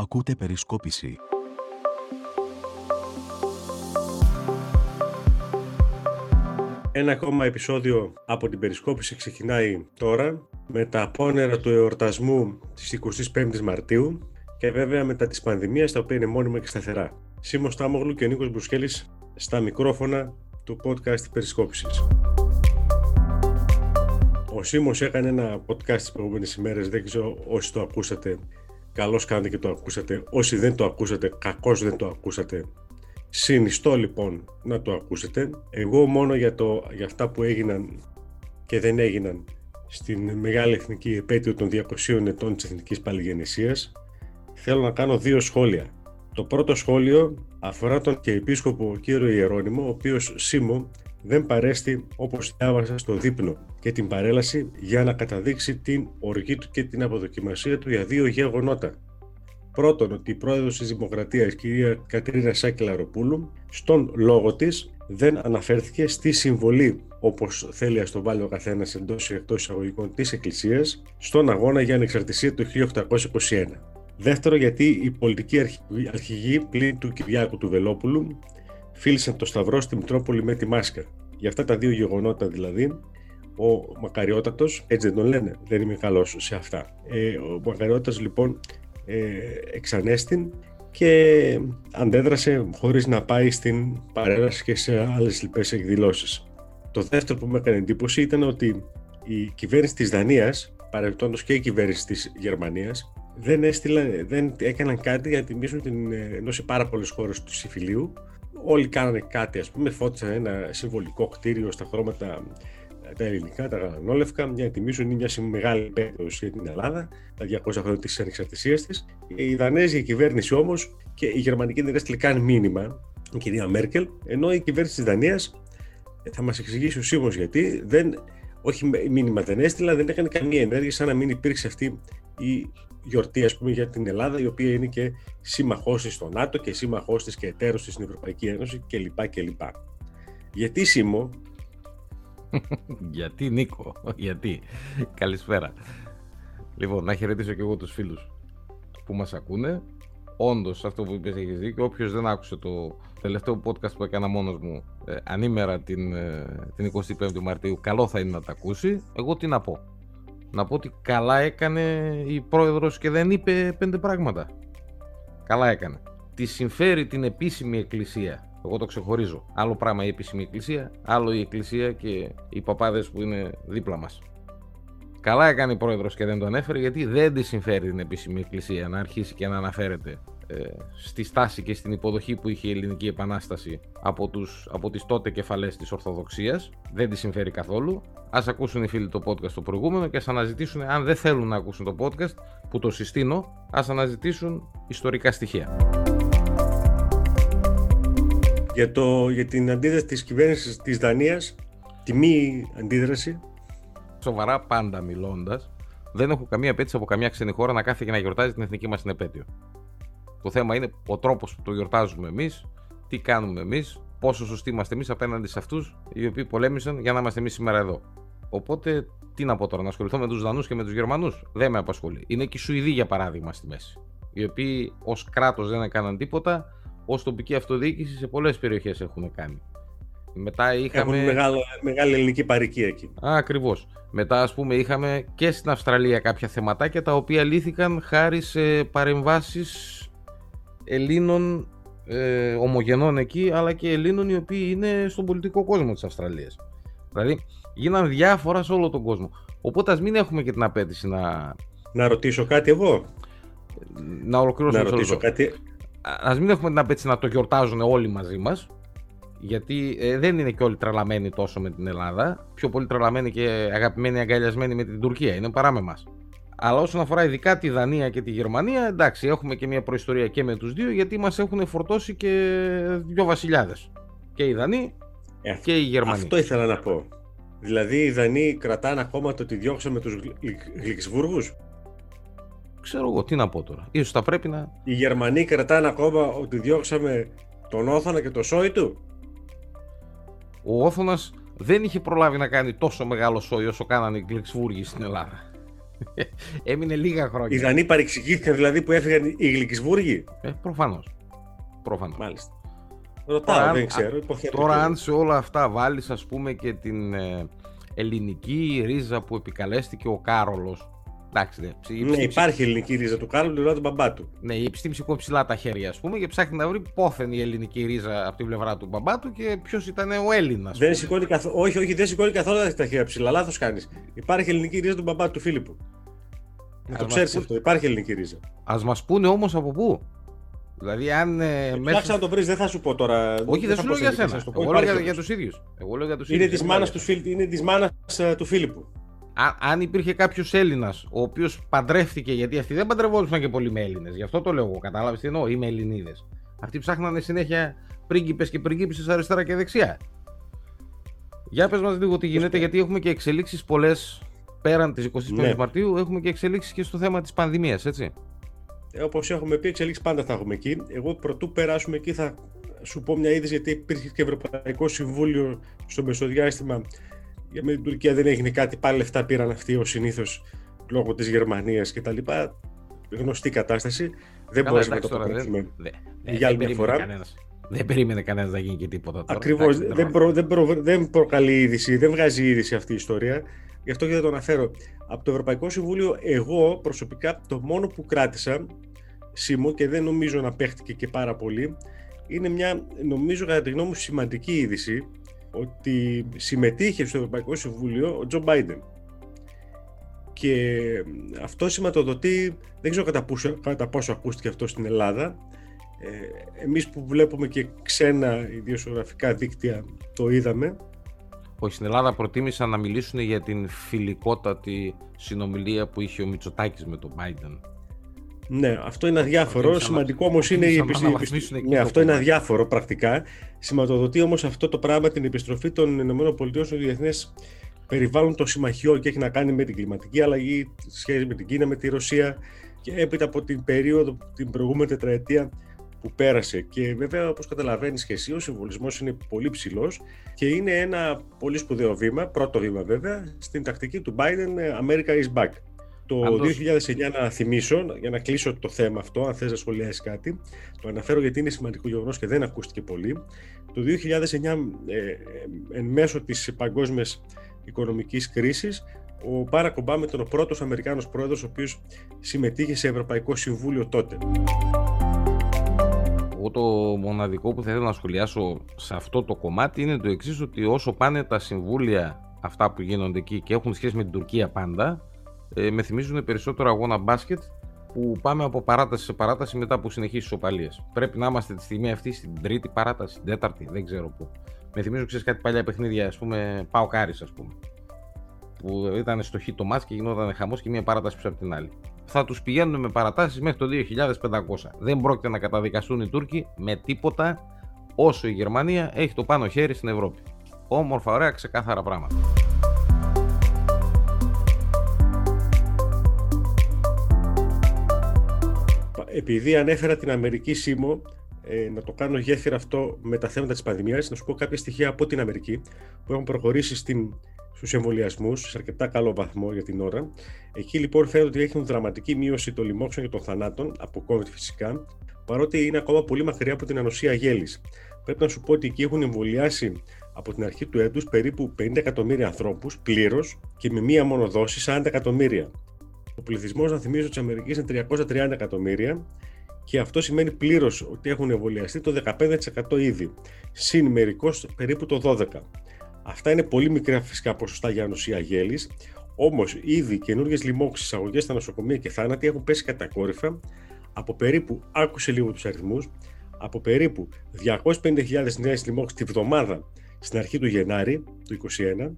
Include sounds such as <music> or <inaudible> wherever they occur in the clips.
Ακούτε περισκόπηση. Ένα ακόμα επεισόδιο από την περισκόπηση ξεκινάει τώρα με τα απόνερα του εορτασμού της 25ης Μαρτίου και βέβαια μετά της πανδημίας τα οποία είναι μόνιμα και σταθερά. Σίμω Στάμογλου και ο Νίκος Μπρουσκέλης στα μικρόφωνα του podcast Περισκόπησης. Ο Σίμος έκανε ένα podcast τις προηγούμενες ημέρες, δεν ξέρω όσοι το ακούσατε, καλώς κάνετε και το ακούσατε. Όσοι δεν το ακούσατε, κακώς δεν το ακούσατε. Συνιστώ λοιπόν να το ακούσετε. Εγώ μόνο για, το, για αυτά που έγιναν και δεν έγιναν στην Μεγάλη Εθνική Επέτειο των 200 ετών της Εθνικής Παλιγεννησίας θέλω να κάνω δύο σχόλια. Το πρώτο σχόλιο αφορά τον και επίσκοπο κύριο Ιερώνυμο, ο οποίος Σίμω δεν παρέστη όπως διάβασα στο δείπνο και την παρέλαση για να καταδείξει την οργή του και την αποδοκιμασία του για δύο γεγονότα. Πρώτον, ότι η πρόεδρος της Δημοκρατίας, κυρία Κατρίνα Σάκη Λαροπούλου, στον λόγο της δεν αναφέρθηκε στη συμβολή, όπως θέλει να το βάλει ο καθένας εντός ή εκτός εισαγωγικών της Εκκλησίας, στον αγώνα για ανεξαρτησία του 1821. Δεύτερο, γιατί η πολιτική αρχηγή πλην του Κυριάκου του Βελόπουλου φίλησαν το Σταυρό στη Μητρόπολη με τη Μάσκα. Για αυτά τα δύο γεγονότα δηλαδή, ο Μακαριότατος, έτσι δεν τον λένε, δεν είμαι καλός σε αυτά. Ε, ο Μακαριότατος λοιπόν ε, εξανέστην και αντέδρασε χωρίς να πάει στην παρέλαση και σε άλλες λοιπές εκδηλώσεις. Το δεύτερο που με έκανε εντύπωση ήταν ότι η κυβέρνηση της Δανίας, παρελθόντως και η κυβέρνηση της Γερμανίας, δεν, έστειλε, δεν έκαναν κάτι για να τιμήσουν την, ενώ σε πάρα πολλές χώρες του Συμφιλίου όλοι κάνανε κάτι, ας πούμε, φώτισαν ένα συμβολικό κτίριο στα χρώματα τα ελληνικά, τα γαλανόλευκα, για να τιμήσουν μια μεγάλη επέτειος για την Ελλάδα, τα 200 χρόνια της ανεξαρτησίας της. Η Δανέζικη κυβέρνηση όμως και η Γερμανική δεν έστειλε καν μήνυμα, η κυρία Μέρκελ, ενώ η κυβέρνηση της Δανίας, θα μας εξηγήσει ο Σίμος γιατί, δεν, όχι μήνυμα δεν έστειλα, δεν έκανε καμία ενέργεια σαν να μην υπήρξε αυτή η γιορτή ας πούμε, για την Ελλάδα, η οποία είναι και σύμμαχός της στο ΝΑΤΟ και σύμμαχός της και εταίρος της στην Ευρωπαϊκή Ένωση κλπ. κλπ. Γιατί Σίμω. Γιατί Νίκο, γιατί. Καλησπέρα. Λοιπόν, να χαιρετήσω και εγώ τους φίλους που μας ακούνε. Όντως, αυτό που είπες έχεις δίκιο. Όποιος δεν άκουσε το τελευταίο podcast που έκανα μόνος μου ε, ανήμερα την, ε, την 25η Μαρτίου, καλό θα είναι να τα ακούσει. Εγώ τι να πω να πω ότι καλά έκανε η πρόεδρος και δεν είπε πέντε πράγματα. Καλά έκανε. Τη συμφέρει την επίσημη εκκλησία. Εγώ το ξεχωρίζω. Άλλο πράγμα η επίσημη εκκλησία, άλλο η εκκλησία και οι παπάδες που είναι δίπλα μας. Καλά έκανε η πρόεδρος και δεν το ανέφερε γιατί δεν τη συμφέρει την επίσημη εκκλησία να αρχίσει και να αναφέρεται ε, στη στάση και στην υποδοχή που είχε η Ελληνική Επανάσταση από, τους, από τις τότε κεφαλές της Ορθοδοξίας. Δεν τη συμφέρει καθόλου. Ας ακούσουν οι φίλοι το podcast το προηγούμενο και ας αναζητήσουν, αν δεν θέλουν να ακούσουν το podcast, που το συστήνω, ας αναζητήσουν ιστορικά στοιχεία. Για, το, για την αντίδραση της κυβέρνησης της Δανίας, τη μη αντίδραση. Σοβαρά πάντα μιλώντας, δεν έχω καμία απέτηση από καμιά ξένη χώρα να κάθεται και να γιορτάζει την εθνική μας την επέτειο. Το θέμα είναι ο τρόπος που το γιορτάζουμε εμείς, τι κάνουμε εμείς, πόσο σωστοί είμαστε εμείς απέναντι σε αυτούς οι οποίοι πολέμησαν για να είμαστε εμείς σήμερα εδώ. Οπότε, τι να πω τώρα, να ασχοληθώ με τους Δανούς και με τους Γερμανούς, δεν με απασχολεί. Είναι και οι Σουηδοί για παράδειγμα στη μέση. Οι οποίοι ως κράτος δεν έκαναν τίποτα, ως τοπική αυτοδιοίκηση σε πολλές περιοχές έχουν κάνει. Μετά είχαμε... Έχουν μεγάλο, μεγάλη ελληνική παροικία εκεί. Ακριβώς. Μετά, ας πούμε, είχαμε και στην Αυστραλία κάποια θεματάκια τα οποία λύθηκαν χάρη σε παρεμβάσεις Ελλήνων ε, ομογενών εκεί, αλλά και Ελλήνων οι οποίοι είναι στον πολιτικό κόσμο της Αυστραλίας. Δηλαδή, γίναν διάφορα σε όλο τον κόσμο. Οπότε ας μην έχουμε και την απέτηση να... Να ρωτήσω κάτι εγώ; Να ολοκληρώσω Να ρωτήσω κάτι. Ας μην έχουμε την απέτηση να το γιορτάζουν όλοι μαζί μας, γιατί ε, δεν είναι και όλοι τρελαμένοι τόσο με την Ελλάδα. Πιο πολύ τρελαμένοι και αγαπημένοι αγκαλιασμένοι με την Τουρκία. Είναι παρά με εμάς. Αλλά όσον αφορά ειδικά τη Δανία και τη Γερμανία, εντάξει, έχουμε και μια προϊστορία και με τους δύο, γιατί μας έχουν φορτώσει και δύο βασιλιάδες. Και οι Δανείοι ε, και οι Γερμανοί. Αυτό ήθελα να πω. Δηλαδή οι Δανείοι κρατάνε ακόμα το ότι διώξαμε τους Γλυξβούργους. Ξέρω εγώ, τι να πω τώρα. Ίσως θα πρέπει να... Οι Γερμανοί κρατάνε ακόμα ότι διώξαμε τον Όθωνα και το σόι του. Ο Όθωνας δεν είχε προλάβει να κάνει τόσο μεγάλο σόι όσο κάνανε οι Γλυξβούργοι στην Ελλάδα. <laughs> Έμεινε λίγα χρόνια. Οι Δανείοι παρεξηγήθηκαν δηλαδή που έφυγαν οι Γλυκισβούργοι. Ε, Προφανώς. Προφανώς. Μάλιστα. Ρωτάω, Τώρα, δεν αν- ξέρω. υποθέτω Τώρα, και- αν σε όλα αυτά βάλεις, ας πούμε, και την ε, ελληνική ρίζα που επικαλέστηκε ο Κάρολος. Εντάξει, ναι. η Ναι, επιστήμη- υπάρχει ελληνική ρίζα του Κάρλου, του του μπαμπά του. Ναι, η επιστήμη σηκώνει ψηλά τα χέρια, ας πούμε, και ψάχνει να βρει πόθεν η ελληνική ρίζα από την πλευρά του μπαμπά του και ποιος ήταν ο Έλληνας. Δεν σηκώνει καθ... Όχι, όχι, δεν σηκώνει καθόλου τα χέρια ψηλά. Λάθος κάνεις. Υπάρχει ελληνική ρίζα του μπαμπά του Φίλιππου. Να Ας το μας ξέρεις πούν- αυτό. Υπάρχει ελληνική ρίζα. Α μας πούνε όμως από πού. Δηλαδή, αν. Ε, Ψάξα να το βρεις, δεν θα σου πω τώρα. Όχι, δεν θα σου πω λέω για σε- θα σένα. σου το πω, Εγώ λέω για, υπάρχει για όμως. τους ίδιους. Εγώ λέω για τους Είναι ίδιους, της δεν μάνας μιλάω του, Φίλ... είναι της μάνας, ε, του Φίλιππου. Α- αν υπήρχε κάποιος Έλληνας ο οποίος παντρεύτηκε, γιατί αυτοί δεν παντρευόντουσαν και πολύ με Έλληνες, γι' αυτό το λέω εγώ. Κατάλαβες τι εννοώ, είμαι Ελληνίδες. Αυτοί ψάχνανε συνέχεια πρίγκιπες και πριγκίπισε αριστερά και δεξιά. Για πες μας λίγο τι γίνεται, γιατί έχουμε και εξελίξεις πολλές πέραν της 25η Ναι. Μαρτίου, έχουμε και εξελίξεις και στο θέμα της πανδημίας, έτσι. Ε, Όπως έχουμε πει, εξελίξεις πάντα θα έχουμε εκεί. Εγώ πρωτού περάσουμε εκεί θα σου πω μια είδηση γιατί υπήρχε και Ευρωπαϊκό Συμβούλιο στο μεσοδιάστημα. Για με την Τουρκία δεν έγινε κάτι. Πάλι λεφτά πήραν αυτοί ω συνήθως λόγω της Γερμανίας κτλ. Γνωστή κατάσταση. Δεν Καλά, μπορέσαμε να εντάξει, το τώρα, αποκρίνουμε. Δε, Για άλλη μια περίμενε φορά. κανένας. Δεν περίμενε κανένας να γίνει και τίποτα τώρα. Ακριβώς. Εντάξει, Δεν, δεν προ, δεν, προ, δεν προκαλεί είδηση, δεν βγάζει είδηση αυτή η ιστορία. Γι' αυτό και θα το αναφέρω. Από το Ευρωπαϊκό Συμβούλιο, εγώ προσωπικά το μόνο που κράτησα σήμω και δεν νομίζω να παίχτηκε και πάρα πολύ, είναι μια, νομίζω κατά τη γνώμη μου, σημαντική είδηση ότι συμμετείχε στο Ευρωπαϊκό Συμβούλιο ο Τζο Μπάιντεν. Και αυτό σηματοδοτεί, δεν ξέρω κατά πόσο, κατά πόσο ακούστηκε αυτό στην Ελλάδα, ε, εμείς που βλέπουμε και ξένα ιδιοσιογραφικά δίκτυα το είδαμε. Όχι, στην Ελλάδα προτίμησαν να μιλήσουν για την φιλικότατη συνομιλία που είχε ο Μητσοτάκης με τον Biden. Ναι, αυτό είναι αδιάφορο. Προτίμησαν Σημαντικό να- όμως είναι η προτίμησαν να επιστήμη. αναβαθμίσουν εκεί Ναι, το αυτό είναι κομμάτι. αδιάφορο πρακτικά. Σηματοδοτεί όμως αυτό το πράγμα την επιστροφή των ΗΠΑ στο διεθνές περιβάλλον των συμμαχιών και έχει να κάνει με την κλιματική αλλαγή, σχέση με την Κίνα, με τη Ρωσία και έπειτα από την περίοδο, την προηγούμενη τετραετία που πέρασε. Και βέβαια, όπως καταλαβαίνεις και εσύ, ο συμβολισμός είναι πολύ ψηλός και είναι ένα πολύ σπουδαίο βήμα, πρώτο βήμα βέβαια, στην τακτική του Biden ε, America is back. Το Πάντως- 2009 να θυμίσω, για να κλείσω το θέμα αυτό, αν θες να σχολιάσεις κάτι, το αναφέρω γιατί είναι σημαντικό γεγονός και δεν ακούστηκε πολύ. Το 2009, ε, ε, εν μέσω της παγκόσμιας οικονομικής κρίσης, ο Μπάρακ Ομπάμα ήταν ο πρώτος Αμερικάνος πρόεδρος ο οποίος συμμετείχε σε Ευρωπαϊκό Συμβούλιο τότε. Εγώ το μοναδικό που θα ήθελα να σχολιάσω σε αυτό το κομμάτι είναι το εξής ότι όσο πάνε τα συμβούλια αυτά που γίνονται εκεί και έχουν σχέση με την Τουρκία πάντα, ε, με θυμίζουν περισσότερο αγώνα μπάσκετ που πάμε από παράταση σε παράταση μετά από συνεχείς ισοπαλίες. Πρέπει να είμαστε τη στιγμή αυτή στην τρίτη παράταση, στην τέταρτη, δεν ξέρω πού. Με θυμίζουν, ξέρεις κάτι παλιά παιχνίδια, ας πούμε, πάω κάρις, ας πούμε. Που ήταν στο χ το μάτς και γινόταν χαμός και μία παράταση πίσω από την άλλη. Θα τους πηγαίνουν με παρατάσεις μέχρι το 2500. Δεν πρόκειται να καταδικαστούν οι Τούρκοι με τίποτα όσο η Γερμανία έχει το πάνω χέρι στην Ευρώπη. Όμορφα, ωραία, ξεκάθαρα πράγματα. Επειδή ανέφερα την Αμερική Σίμω, ε, να το κάνω γέφυρα αυτό με τα θέματα της πανδημίας, να σου πω κάποια στοιχεία από την Αμερική που έχουν προχωρήσει στην, στους εμβολιασμούς σε αρκετά καλό βαθμό για την ώρα. Εκεί λοιπόν φαίνεται ότι έχουν δραματική μείωση των λοιμόξεων και των θανάτων, από COVID φυσικά, παρότι είναι ακόμα πολύ μακριά από την ανοσία γέλης. Πρέπει να σου πω ότι εκεί έχουν εμβολιάσει από την αρχή του έτους περίπου 50 εκατομμύρια ανθρώπους πλήρως και με μία μόνο δόση 40 εκατομμύρια. Ο πληθυσμός, να θυμίζω, της Αμερικής είναι 330 εκατομμύρια και αυτό σημαίνει πλήρως ότι έχουν εμβολιαστεί το 15% ήδη. Συν μερικώς περίπου το 12%. Αυτά είναι πολύ μικρά φυσικά ποσοστά για ανοσία γέλης. Όμως ήδη καινούργιες λοιμώξεις, εισαγωγές στα νοσοκομεία και θάνατοι έχουν πέσει κατακόρυφα από περίπου, άκουσε λίγο τους αριθμούς, από περίπου 250.000 νέες λοιμώξεις τη βδομάδα στην αρχή του Γενάρη του 2021,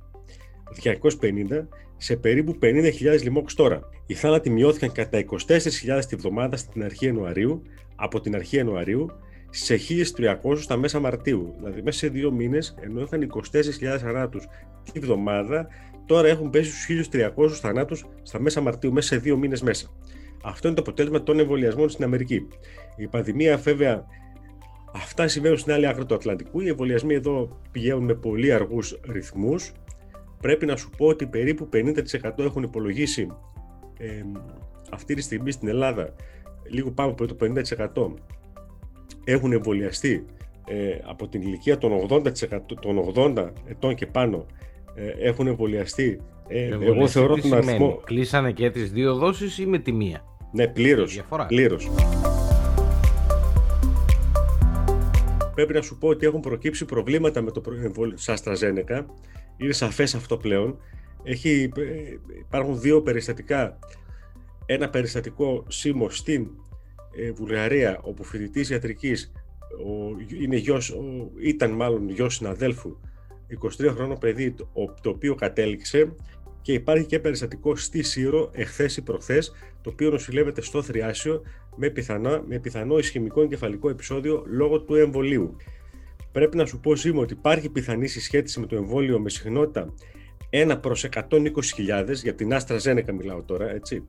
250 σε περίπου 50.000 λοιμώξεις τώρα. Οι θάνατοι μειώθηκαν κατά 24.000 τη βδομάδα στην αρχή Ιανουαρίου, από την αρχή Ιανουαρίου σε 1.300 στα μέσα Μαρτίου. Δηλαδή μέσα σε δύο μήνες, ενώ είχαν 24.000 θανάτους τη βδομάδα, τώρα έχουν πέσει στους 1.300 θανάτους στα μέσα Μαρτίου, μέσα σε δύο μήνες μέσα. Αυτό είναι το αποτέλεσμα των εμβολιασμών στην Αμερική. Η πανδημία βέβαια Αυτά συμβαίνουν στην άλλη άκρη του Ατλαντικού. Οι εμβολιασμοί εδώ πηγαίνουν με πολύ αργούς ρυθμούς. Πρέπει να σου πω ότι περίπου 50% έχουν υπολογίσει ε, αυτή τη στιγμή στην Ελλάδα λίγο πάνω από το 50% έχουν εμβολιαστεί ε, από την ηλικία των 80%, των 80 ετών και πάνω ε, έχουν εμβολιαστεί. Ε, εγώ θεωρώ τον αριθμό... Κλείσανε και τις δύο δόσεις ή με τη μία; Ναι, πλήρως. πλήρως. Πρέπει να σου πω ότι έχουν προκύψει προβλήματα με το εμβόλιο της AstraZeneca. Είναι σαφές αυτό πλέον. Έχει, ε, υπάρχουν δύο περιστατικά. Ένα περιστατικό σήμο στην ε, Βουλγαρία, όπου φοιτητής ιατρικής ο, είναι γιος, ο, ήταν μάλλον γιος συναδέλφου 23 χρόνο παιδί το οποίο κατέληξε και υπάρχει και περιστατικό στη Σύρο εχθές ή προχθές το οποίο νοσηλεύεται στο Θριάσιο με, πιθανά, με πιθανό ισχυμικό εγκεφαλικό επεισόδιο λόγω του εμβολίου. Πρέπει να σου πω σήμερα ότι υπάρχει πιθανή συσχέτιση με το εμβόλιο με συχνότητα 1 προς 120.000, για την Άστρα Ζένεκα μιλάω τώρα, έτσι,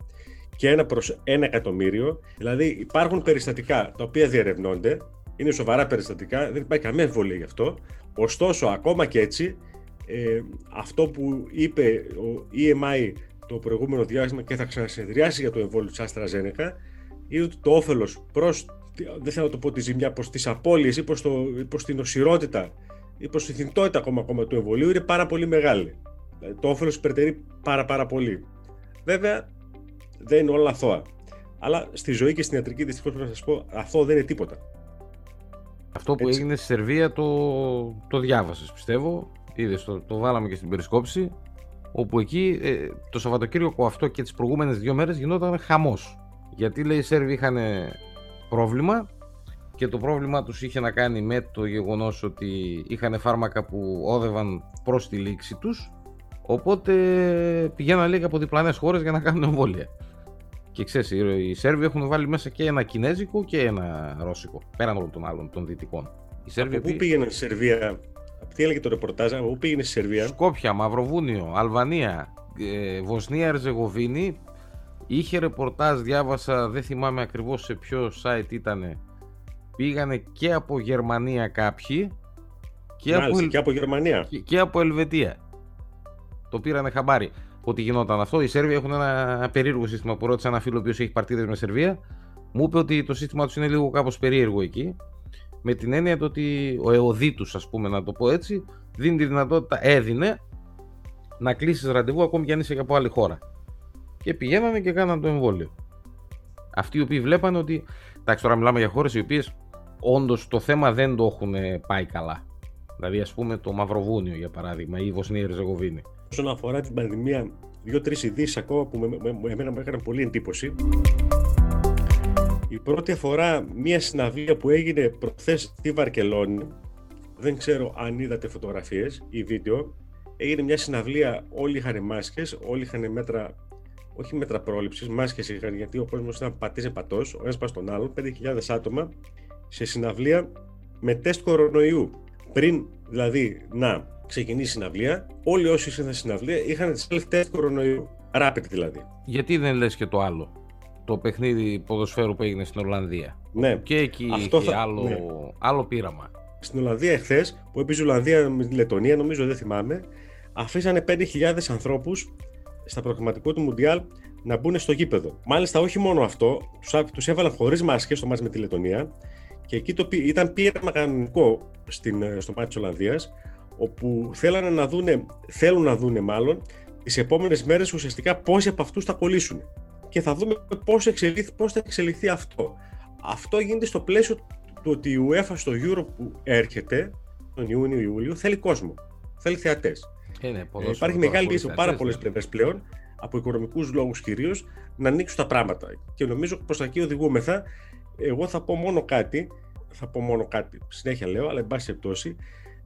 και 1 προς 1 εκατομμύριο. Δηλαδή υπάρχουν περιστατικά τα οποία διερευνώνται, είναι σοβαρά περιστατικά, δεν υπάρχει καμία εμβολία γι' αυτό. Ωστόσο, ακόμα και έτσι, ε, αυτό που είπε ο EMI το προηγούμενο διάστημα και θα ξανασυνεδριάσει για το εμβόλιο της AstraZeneca είναι ότι το όφελος προς, δεν θέλω να το πω τη ζημιά, προς τις απώλειες ή προς, το, προς την οσιρότητα ή προς τη θυντότητα ακόμα, ακόμα του εμβολίου είναι πάρα πολύ μεγάλη. Δηλαδή, το όφελος υπερτερεί πάρα πάρα πολύ. Βέβαια, δεν είναι όλα αθώα. Αλλά στη ζωή και στην ιατρική δυστυχώς πρέπει να σας πω, αθώο δεν είναι τίποτα. Αυτό που Έτσι. έγινε στη Σερβία το, το διάβασες, πιστεύω. Είδες, το, το βάλαμε και στην περισκόψη. Όπου εκεί ε, το Σαββατοκύριακο αυτό και τις προηγούμενες δύο μέρες γινόταν χαμός. Γιατί λέει οι Σέρβοι είχαν πρόβλημα και το πρόβλημα τους είχε να κάνει με το γεγονός ότι είχαν φάρμακα που όδευαν προς τη λήξη τους οπότε πηγαίναν λίγα από διπλανές χώρες για να κάνουν εμβόλια. Και ξέρεις, οι Σέρβοι έχουν βάλει μέσα και ένα Κινέζικο και ένα Ρώσικο, πέραν όλων των άλλων των Δυτικών. Οι από πού πήγαινε η Σερβία, τι έλεγε το ρεπορτάζ, από πού πήγαινε η Σερβία; Σκόπια, Μαυροβούνιο, Αλβανία, ε, Βοσνία, Ερζεγοβίνη. Είχε ρεπορτάζ, διάβασα, δεν θυμάμαι ακριβώς σε ποιο site ήταν. Πήγανε και από Γερμανία κάποιοι. Και, Μάλιστα, από... και από Γερμανία. Και, και από Ελβετία. Το πήρανε χαμπάρι ότι γινόταν αυτό. Οι Σέρβοι έχουν ένα περίεργο σύστημα που ρώτησα ένα φίλο ο έχει παρτίδες με Σερβία. Μου είπε ότι το σύστημά τους είναι λίγο κάπως περίεργο εκεί. Με την έννοια ότι ο ΕΟΔΗ του, ας πούμε, να το πω έτσι, δίνει τη δυνατότητα, έδινε να κλείσεις ραντεβού ακόμη κι αν είσαι και από άλλη χώρα. Και πηγαίνανε και κάναν το εμβόλιο. Αυτοί οι οποίοι βλέπανε ότι. Εντάξει, τώρα μιλάμε για χώρες οι οποίες όντως το θέμα δεν το έχουν πάει καλά. Δηλαδή, ας πούμε, το Μαυροβούνιο για παράδειγμα ή η Βοσνία Ριζεγοβίνη όσον αφορά την πανδημία, δύο-τρεις ειδήσεις ακόμα που με, με, εμένα μου έκαναν πολύ εντύπωση. Η πρώτη αφορά μία συναυλία που έγινε προχθές στη Βαρκελόνη. Δεν ξέρω αν είδατε φωτογραφίες ή βίντεο. Έγινε μια συναυλία, όλοι είχαν μάσκες, όλοι είχαν μέτρα, όχι μέτρα πρόληψης, μάσκες είχαν γιατί ο κόσμος ήταν πατήσε πατός, ο ένας πας τον άλλον, 5.000 άτομα σε συναυλία με τεστ κορονοϊού. Πριν δηλαδή να ξεκινήσει η συναυλία, όλοι όσοι ήσαν στη συναυλία είχαν τη self-test κορονοϊού. Rapid δηλαδή. Γιατί δεν λες και το άλλο, το παιχνίδι ποδοσφαίρου που έγινε στην Ολλανδία; Ναι. Και εκεί Αυτό είχε θα... άλλο, ναι. άλλο πείραμα. Στην Ολλανδία εχθές, που έπαιζε η Ολλανδία με τη Λετωνία, νομίζω δεν θυμάμαι, αφήσανε 5.000 ανθρώπους στα προγραμματικό του Μουντιάλ να μπουν στο γήπεδο. Μάλιστα, όχι μόνο αυτό, τους έβαλαν χωρίς μάσκες στο μάτι με τη Λετωνία και εκεί το, ήταν πείραμα κανονικό στην, στο μάτι της Ολλανδίας, όπου θέλανε να δούνε, θέλουν να δούνε μάλλον τις επόμενες μέρες ουσιαστικά πόσοι από αυτούς θα κολλήσουν και θα δούμε πώς, εξελίχθη, πώς θα εξελιχθεί αυτό. Αυτό γίνεται στο πλαίσιο του ότι η UEFA στο Euro που έρχεται τον Ιούνιο-Ιούλιο θέλει κόσμο, θέλει θεατές. Είναι, ε, υπάρχει μεγάλη πίεση από πάρα πολλές πλευρές πλέον, από οικονομικούς λόγους κυρίως, να ανοίξουν τα πράγματα. Και νομίζω πως εκεί οδηγούμεθα. Εγώ θα πω μόνο κάτι, θα πω μόνο κάτι, συνέχεια λέω, αλλά εν πάση περιπτώσει,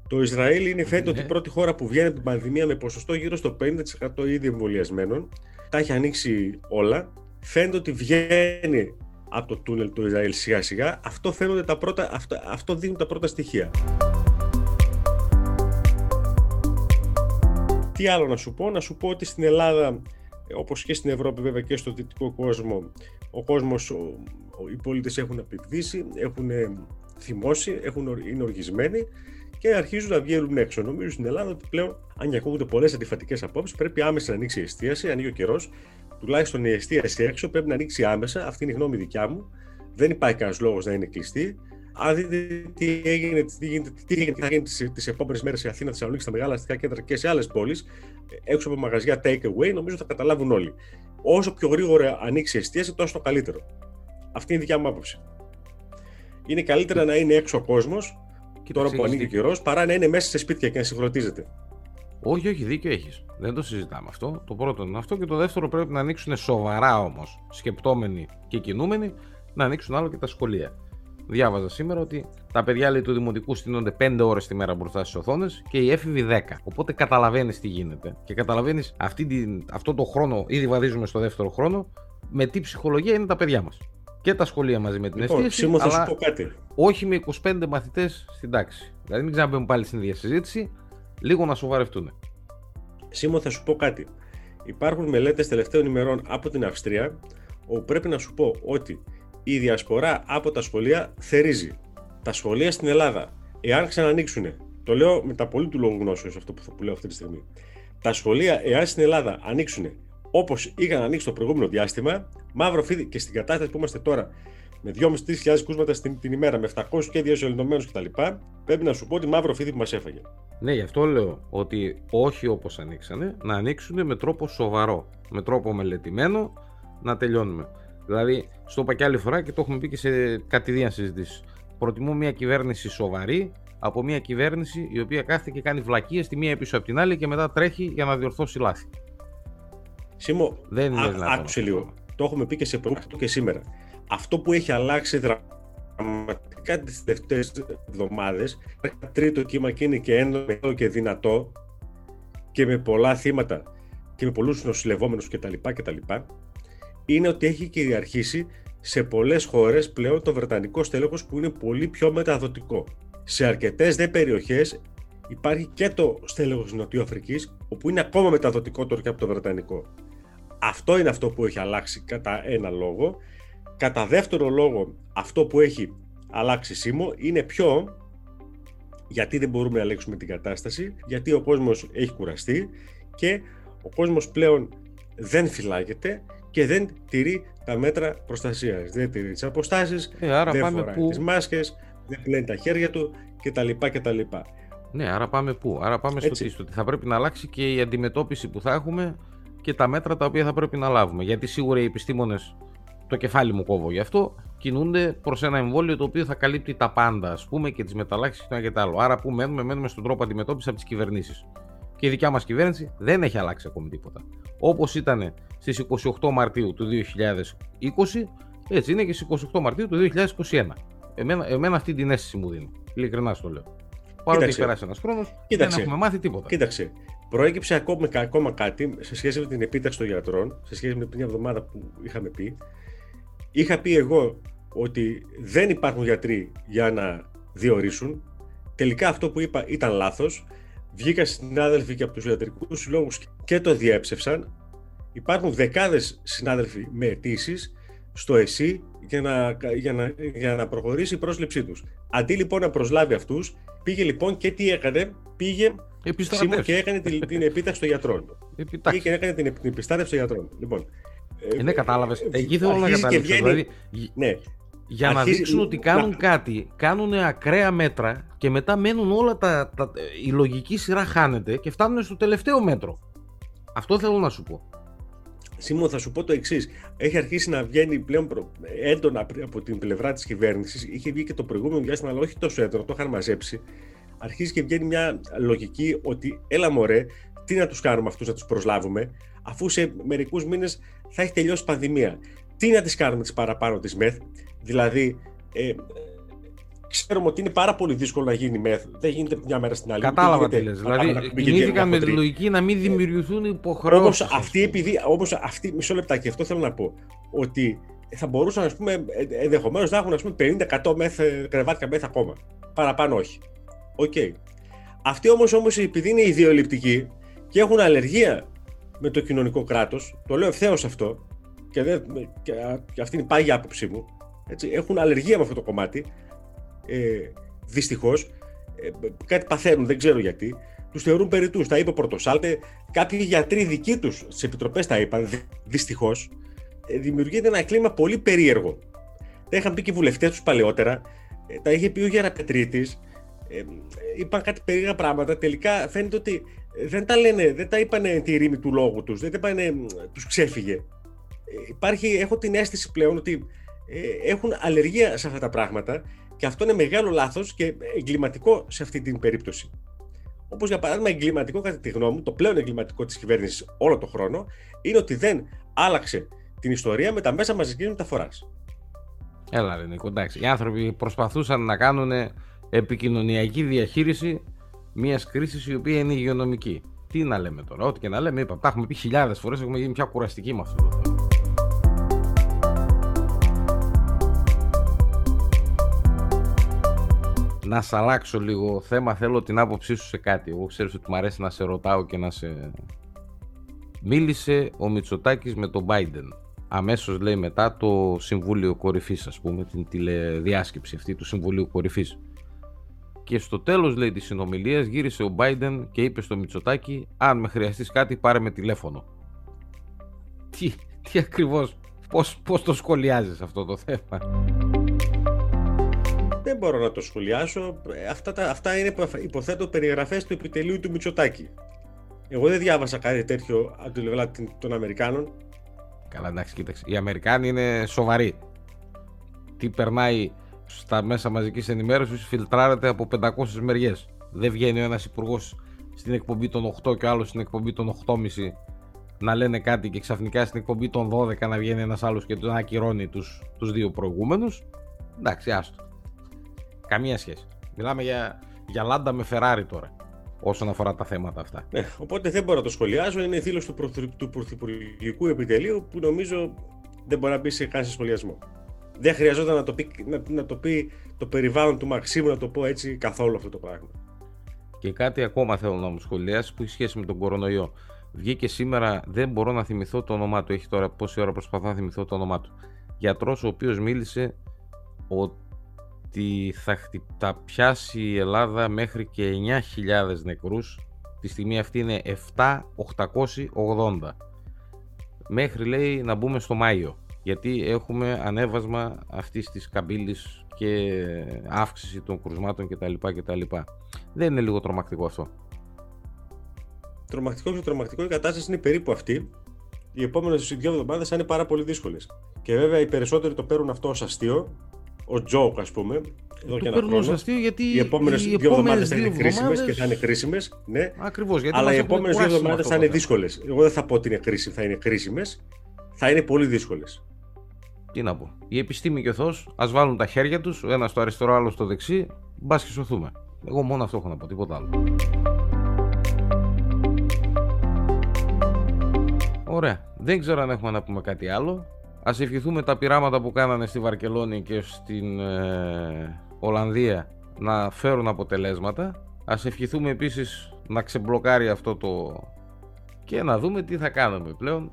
το Ισραήλ είναι φαίνεται ότι η πρώτη χώρα που βγαίνει από την πανδημία με ποσοστό γύρω στο 50% ήδη εμβολιασμένων. Τα έχει ανοίξει όλα. Φαίνεται ότι βγαίνει από το τούνελ του Ισραήλ σιγά σιγά. Αυτό, φαίνονται τα πρώτα, αυτό, αυτό δίνουν τα πρώτα στοιχεία. Τι άλλο να σου πω, να σου πω ότι στην Ελλάδα, όπως και στην Ευρώπη βέβαια και στο δυτικό κόσμο, ο κόσμος, οι πολίτες έχουν απειδήσει, έχουν θυμώσει, έχουν, είναι οργισμένοι και αρχίζουν να βγαίνουν έξω. Νομίζω στην Ελλάδα ότι πλέον, αν και ακούγονται πολλές αντιφατικές απόψεις, πρέπει άμεσα να ανοίξει η εστίαση, ανοίγει ο καιρός. τουλάχιστον η εστίαση έξω πρέπει να ανοίξει άμεσα. Αυτή είναι η γνώμη δικιά μου. Δεν υπάρχει κανένας λόγος να είναι κλειστή. Αν δείτε τι έγινε, τι γίνεται, τι έγινε, τι γίνει τις επόμενες μέρες σε Αθήνα, Θεσσαλονίκη, στα μεγάλα αστικά κέντρα και σε άλλες πόλεις, έξω από μαγαζιά take away, νομίζω θα καταλάβουν όλοι. Όσο πιο γρήγορα ανοίξει η εστίαση, τόσο το καλύτερο. Αυτή είναι η δικιά μου άποψη. Είναι καλύτερα να είναι έξω ο κόσμος, τώρα που ανοίγει ο καιρό, παρά να είναι μέσα σε σπίτια και να συγχρονίζεται. Όχι, όχι, δίκιο έχεις. Δεν το συζητάμε αυτό. Το πρώτο είναι αυτό. Και το δεύτερο πρέπει να ανοίξουν σοβαρά όμως, σκεπτόμενοι και κινούμενοι, να ανοίξουν άλλο και τα σχολεία. Διάβαζα σήμερα ότι τα παιδιά λέει, του Δημοτικού στείνονται 5 ώρες τη μέρα μπροστά στις οθόνες και οι έφηβοι 10. Οπότε καταλαβαίνεις τι γίνεται. Και καταλαβαίνεις αυτό το χρόνο, ήδη βαδίζουμε στο δεύτερο χρόνο, με τι ψυχολογία είναι τα παιδιά μας. Και τα σχολεία μαζί με την λοιπόν, εστίαση. θα σου πω κάτι. Όχι με 25 μαθητές στην τάξη. Δηλαδή μην ξαναμπαίνουν πάλι στην ίδια συζήτηση, λίγο να σοβαρευτούν. Σίμω θα σου πω κάτι. Υπάρχουν μελέτες τελευταίων ημερών από την Αυστρία, όπου πρέπει να σου πω ότι η διασπορά από τα σχολεία θερίζει. Τα σχολεία στην Ελλάδα, εάν ξανανοίξουν, το λέω με τα πολύ του λόγου γνώσεως αυτό που, λέω αυτή τη στιγμή. Τα σχολεία, εάν στην Ελλάδα ανοίξουν όπως είχαν ανοίξει το προηγούμενο διάστημα, μαύρο φίδι και στην κατάσταση που είμαστε τώρα, με 2.500-3.000 κούσματα την, την ημέρα, με 700 και διασωληνωμένου κτλ., πρέπει να σου πω ότι μαύρο φίδι που μας έφαγε. Ναι, γι' αυτό λέω ότι όχι όπως ανοίξανε, να ανοίξουν με τρόπο σοβαρό, με τρόπο μελετημένο, να τελειώνουμε. Δηλαδή, στο είπα και άλλη φορά και το έχουμε πει και σε κατηδίαν συζητήσεις. Προτιμώ μια κυβέρνηση σοβαρή από μια κυβέρνηση η οποία κάθεται και κάνει βλακίες τη μία πίσω από την άλλη και μετά τρέχει για να διορθώσει λάθη. Σίμω, δεν είναι άκουσε λίγο. Το έχουμε πει και σε προηγούμενο και σήμερα. Αυτό που έχει αλλάξει δραματικά τις τελευταίες εβδομάδες, τρίτο κύμα και είναι και έντονο και δυνατό και με πολλά θύματα και με πολλούς νοσηλευόμενους κτλ είναι ότι έχει κυριαρχήσει σε πολλές χώρες πλέον το βρετανικό στέλεχος που είναι πολύ πιο μεταδοτικό. Σε αρκετές δε περιοχές υπάρχει και το στέλεχος Νοτιοαφρικής όπου είναι ακόμα μεταδοτικότερο και από το βρετανικό. Αυτό είναι αυτό που έχει αλλάξει κατά ένα λόγο. Κατά δεύτερο λόγο αυτό που έχει αλλάξει σήμο είναι πιο γιατί δεν μπορούμε να ελέγξουμε την κατάσταση, γιατί ο κόσμος έχει κουραστεί και ο κόσμος πλέον δεν φυλάγεται και δεν τηρεί τα μέτρα προστασίας. Δεν τηρεί τις αποστάσεις, ε, δεν πάμε φοράει που... τις μάσκες, δεν πλένει τα χέρια του κτλ. κτλ. Ναι, άρα πάμε πού. Άρα πάμε στο τι, στο ότι θα πρέπει να αλλάξει και η αντιμετώπιση που θα έχουμε και τα μέτρα τα οποία θα πρέπει να λάβουμε. Γιατί σίγουρα οι επιστήμονες, το κεφάλι μου κόβω γι' αυτό, κινούνται προς ένα εμβόλιο το οποίο θα καλύπτει τα πάντα, ας πούμε, και τις μεταλλάξεις και το ένα και το άλλο. Άρα, που μένουμε, μένουμε στον τρόπο αντιμετώπισης από τις κυβερνήσεις. Και η δικιά μας κυβέρνηση δεν έχει αλλάξει ακόμη τίποτα. Όπως ήταν στις 28 Μαρτίου του 2020, έτσι είναι και στις 28 Μαρτίου του 2021. Εμένα, εμένα αυτή την αίσθηση μου δίνει. Ειλικρινά στο λέω. Παρότι έχει περάσει ένας χρόνος, δεν έχουμε μάθει τίποτα. Κοίταξε. Προέκυψε ακόμα, ακόμα κάτι σε σχέση με την επίταξη των γιατρών, σε σχέση με την εβδομάδα που είχαμε πει. Είχα πει εγώ ότι δεν υπάρχουν γιατροί για να διορίσουν. Τελικά αυτό που είπα ήταν λάθος. Βγήκα συνάδελφοι και από τους ιατρικούς συλλόγου και το διέψευσαν. Υπάρχουν δεκάδες συνάδελφοι με αιτήσεις στο ΕΣΥ για να, για, να, για να προχωρήσει η πρόσληψή τους. Αντί λοιπόν να προσλάβει αυτούς, πήγε λοιπόν και τι έκανε, πήγε και έκανε την, την επίταξη των γιατρών. Πήγε και έκανε την, την επιστάτευση των γιατρών. Λοιπόν, ε, ναι, κατάλαβες. Ε, Εκεί θέλω να καταλήξω. Δηλαδή, ναι, για να δείξουν ότι κάνουν κάτι, κάνουν ακραία μέτρα και μετά μένουν όλα τα, τα, η λογική σειρά χάνεται και φτάνουν στο τελευταίο μέτρο. Αυτό θέλω να σου πω. Σίμω, θα σου πω το εξής. Έχει αρχίσει να βγαίνει πλέον έντονα από την πλευρά της κυβέρνησης. Είχε βγει και το προηγούμενο διάστημα, αλλά όχι τόσο έντονα, το είχαν μαζέψει. Αρχίζει και βγαίνει μια λογική ότι έλα μωρέ, τι να τους κάνουμε αυτούς να τους προσλάβουμε, αφού σε μερικούς μήνες θα έχει τελειώσει η πανδημία. Τι να τις κάνουμε τις παραπάνω της ΜΕΘ, δηλαδή ε, ξέρουμε ότι είναι πάρα πολύ δύσκολο να γίνει ΜΕΘ. Δεν γίνεται μια μέρα στην άλλη. Κατάλαβα τι λες. Δηλαδή, κινήθηκαν με τη λογική να μην δημιουργηθούν υποχρεώσεις. Όμως αυτοί, επειδή. Όμως αυτοί, μισό λεπτάκι, αυτό θέλω να πω. Ότι θα μπορούσαν, ας πούμε, ενδεχομένως να έχουν ας πούμε, 50% ΜΕΘ, κρεβάτια ΜΕΘ ακόμα. Παραπάνω όχι. OK. Okay. Αυτοί όμως, όμως, επειδή είναι ιδεολειπτικοί και έχουν αλλεργία με το κοινωνικό κράτος, το λέω ευθέως αυτό, και, δεν, και, και αυτή είναι η πάγια άποψή μου, έτσι, έχουν αλλεργία με αυτό το κομμάτι, ε, δυστυχώς, ε, κάτι παθαίνουν, δεν ξέρω γιατί. τους θεωρούν περιτού. Τα είπε ο Πρωτοσάλτε. Κάποιοι γιατροί δικοί τους στις επιτροπές τα είπαν. Δυστυχώς. Ε, δημιουργείται ένα κλίμα πολύ περίεργο. Τα είχαν πει και οι βουλευτές τους παλαιότερα. Ε, τα είχε πει ο Γιάννα Πετρίτης. Ε, είπαν κάτι περίεργα πράγματα. Τελικά φαίνεται ότι δεν τα λένε, δεν τα είπαν τη ρήμη του λόγου τους. Δεν τα είπανε, τους ξέφυγε. Υπάρχει, έχω την αίσθηση πλέον ότι έχουν αλλεργία σε αυτά τα πράγματα και αυτό είναι μεγάλο λάθος και εγκληματικό σε αυτή την περίπτωση. Όπως για παράδειγμα, εγκληματικό, κατά τη γνώμη μου, το πλέον εγκληματικό της κυβέρνησης όλο τον χρόνο είναι ότι δεν άλλαξε την ιστορία με τα μέσα μαζικής μεταφοράς. Έλα, ρε Νίκο, εντάξει. Οι άνθρωποι προσπαθούσαν να κάνουν επικοινωνιακή διαχείριση μιας κρίσης η οποία είναι υγειονομική. Τι να λέμε τώρα, ό,τι και να λέμε, είπα, τα έχουμε πει χιλιάδες φορές, έχουμε γίνει πια κουραστικοί με αυτό το θέμα. Να σε αλλάξω λίγο θέμα. Θέλω την άποψή σου σε κάτι. Εγώ ξέρω ότι μου αρέσει να σε ρωτάω και να σε. Μίλησε ο Μητσοτάκης με τον Biden. Αμέσως λέει μετά το Συμβούλιο Κορυφής, ας πούμε, την τηλεδιάσκεψη αυτή του Συμβουλίου Κορυφής. Και στο τέλος λέει της συνομιλίας γύρισε ο Biden και είπε στο Μητσοτάκη: Αν με χρειαστείς κάτι, πάρε με τηλέφωνο. Τι, τι ακριβώς, πώς το σχολιάζεις αυτό το θέμα; Δεν μπορώ να το σχολιάσω. Αυτά, τα, αυτά είναι υποθέτω περιγραφές του επιτελείου του Μητσοτάκη. Εγώ δεν διάβασα κάτι τέτοιο από την πλευρά των Αμερικάνων. Καλά, εντάξει, κοίταξε. Οι Αμερικάνοι είναι σοβαροί. Τι περνάει στα μέσα μαζικής ενημέρωσης φιλτράρεται από 500 μεριές. Δεν βγαίνει ο ένας υπουργός στην εκπομπή των 8 και ο άλλος στην εκπομπή των 8.30 να λένε κάτι και ξαφνικά στην εκπομπή των 12 να βγαίνει ένας άλλος και να ακυρώνει τους τους δύο προηγούμενους. Εντάξει, άστο. Καμία σχέση. Μιλάμε για, για Λάντα με Φεράρι τώρα όσον αφορά τα θέματα αυτά. Ναι, οπότε δεν μπορώ να το σχολιάσω. Είναι δήλωση του, του Πρωθυπουργικού Επιτελείου που νομίζω δεν μπορεί να μπει σε κανένα σχολιασμό. Δεν χρειαζόταν να το, πει, να, να το πει το περιβάλλον του Μαξίμου να το πω έτσι καθόλου αυτό το πράγμα. Και κάτι ακόμα θέλω να μου σχολιάσει που έχει σχέση με τον κορονοϊό. Βγήκε σήμερα, δεν μπορώ να θυμηθώ το όνομά του. Έχει τώρα πόση ώρα προσπαθώ να θυμηθώ το όνομά του. Γιατρός ο οποίος μίλησε ότι ότι θα, θα πιάσει η Ελλάδα μέχρι και 9.000 νεκρούς τη στιγμή αυτή είναι 7.880 μέχρι λέει να μπούμε στο Μάιο γιατί έχουμε ανέβασμα αυτής της καμπύλης και αύξηση των κρουσμάτων κτλ. κτλ. Δεν είναι λίγο τρομακτικό αυτό. Τρομακτικό και τρομακτικό η κατάσταση είναι περίπου αυτή. Οι επόμενες δύο εβδομάδες θα είναι πάρα πολύ δύσκολες. Και βέβαια οι περισσότεροι το παίρνουν αυτό ως αστείο ο Τζόκ, ας πούμε, εδώ και ένα χρόνο. Αστείο γιατί οι επόμενες δύο εβδομάδες θα είναι κρίσιμες και θα είναι κρίσιμες. Ναι. Ακριβώς. Αλλά οι επόμενες δύο εβδομάδες θα είναι δύσκολες. Εγώ δεν θα πω ότι είναι κρίσιμε, θα είναι κρίσιμες. Θα είναι πολύ δύσκολες. Τι να πω. Η επιστήμη και ο Θεός ας βάλουν τα χέρια τους, ο ένας στο αριστερό, άλλος στο δεξί, μπας και σωθούμε. Εγώ μόνο αυτό έχω να πω, τίποτα άλλο. Ωραία. Δεν ξέρω αν έχουμε να πούμε κάτι άλλο. Ας ευχηθούμε τα πειράματα που κάνανε στη Βαρκελόνη και στην ε, Ολλανδία να φέρουν αποτελέσματα. Ας ευχηθούμε επίσης να ξεμπλοκάρει αυτό το... και να δούμε τι θα κάνουμε πλέον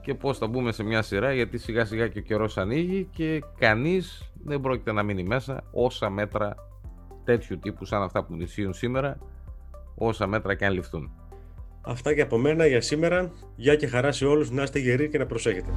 και πώς θα μπούμε σε μια σειρά γιατί σιγά σιγά και ο καιρός ανοίγει και κανείς δεν πρόκειται να μείνει μέσα όσα μέτρα τέτοιου τύπου σαν αυτά που νησίουν σήμερα όσα μέτρα και αν ληφθούν. Αυτά και από μένα για σήμερα. Γεια και χαρά σε όλους, να είστε γεροί και να προσέχετε.